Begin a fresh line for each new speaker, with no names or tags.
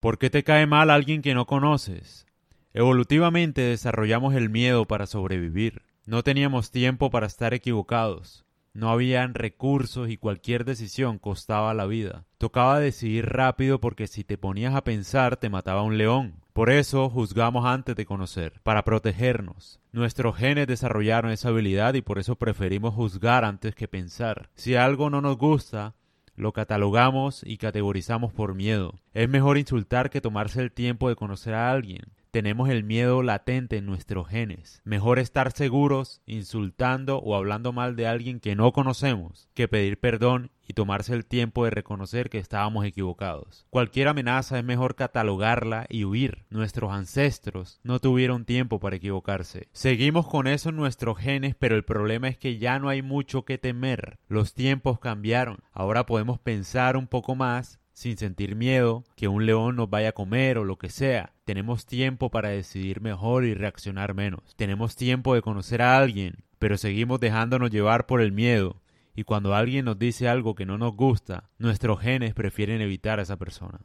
¿Por qué te cae mal alguien que no conoces? Evolutivamente desarrollamos el miedo para sobrevivir. No teníamos tiempo para estar equivocados. No habían recursos y cualquier decisión costaba la vida. Tocaba decidir rápido porque si te ponías a pensar te mataba un león. Por eso juzgamos antes de conocer, para protegernos. Nuestros genes desarrollaron esa habilidad y por eso preferimos juzgar antes que pensar. Si algo no nos gusta, lo catalogamos y categorizamos por miedo. Es mejor insultar que tomarse el tiempo de conocer a alguien tenemos el miedo latente en nuestros genes. Mejor estar seguros insultando o hablando mal de alguien que no conocemos que pedir perdón y tomarse el tiempo de reconocer que estábamos equivocados. Cualquier amenaza es mejor catalogarla y huir. Nuestros ancestros no tuvieron tiempo para equivocarse. Seguimos con eso en nuestros genes, pero el problema es que ya no hay mucho que temer. Los tiempos cambiaron. Ahora podemos pensar un poco más sin sentir miedo que un león nos vaya a comer o lo que sea. Tenemos tiempo para decidir mejor y reaccionar menos. Tenemos tiempo de conocer a alguien, pero seguimos dejándonos llevar por el miedo. Y cuando alguien nos dice algo que no nos gusta, nuestros genes prefieren evitar a esa persona.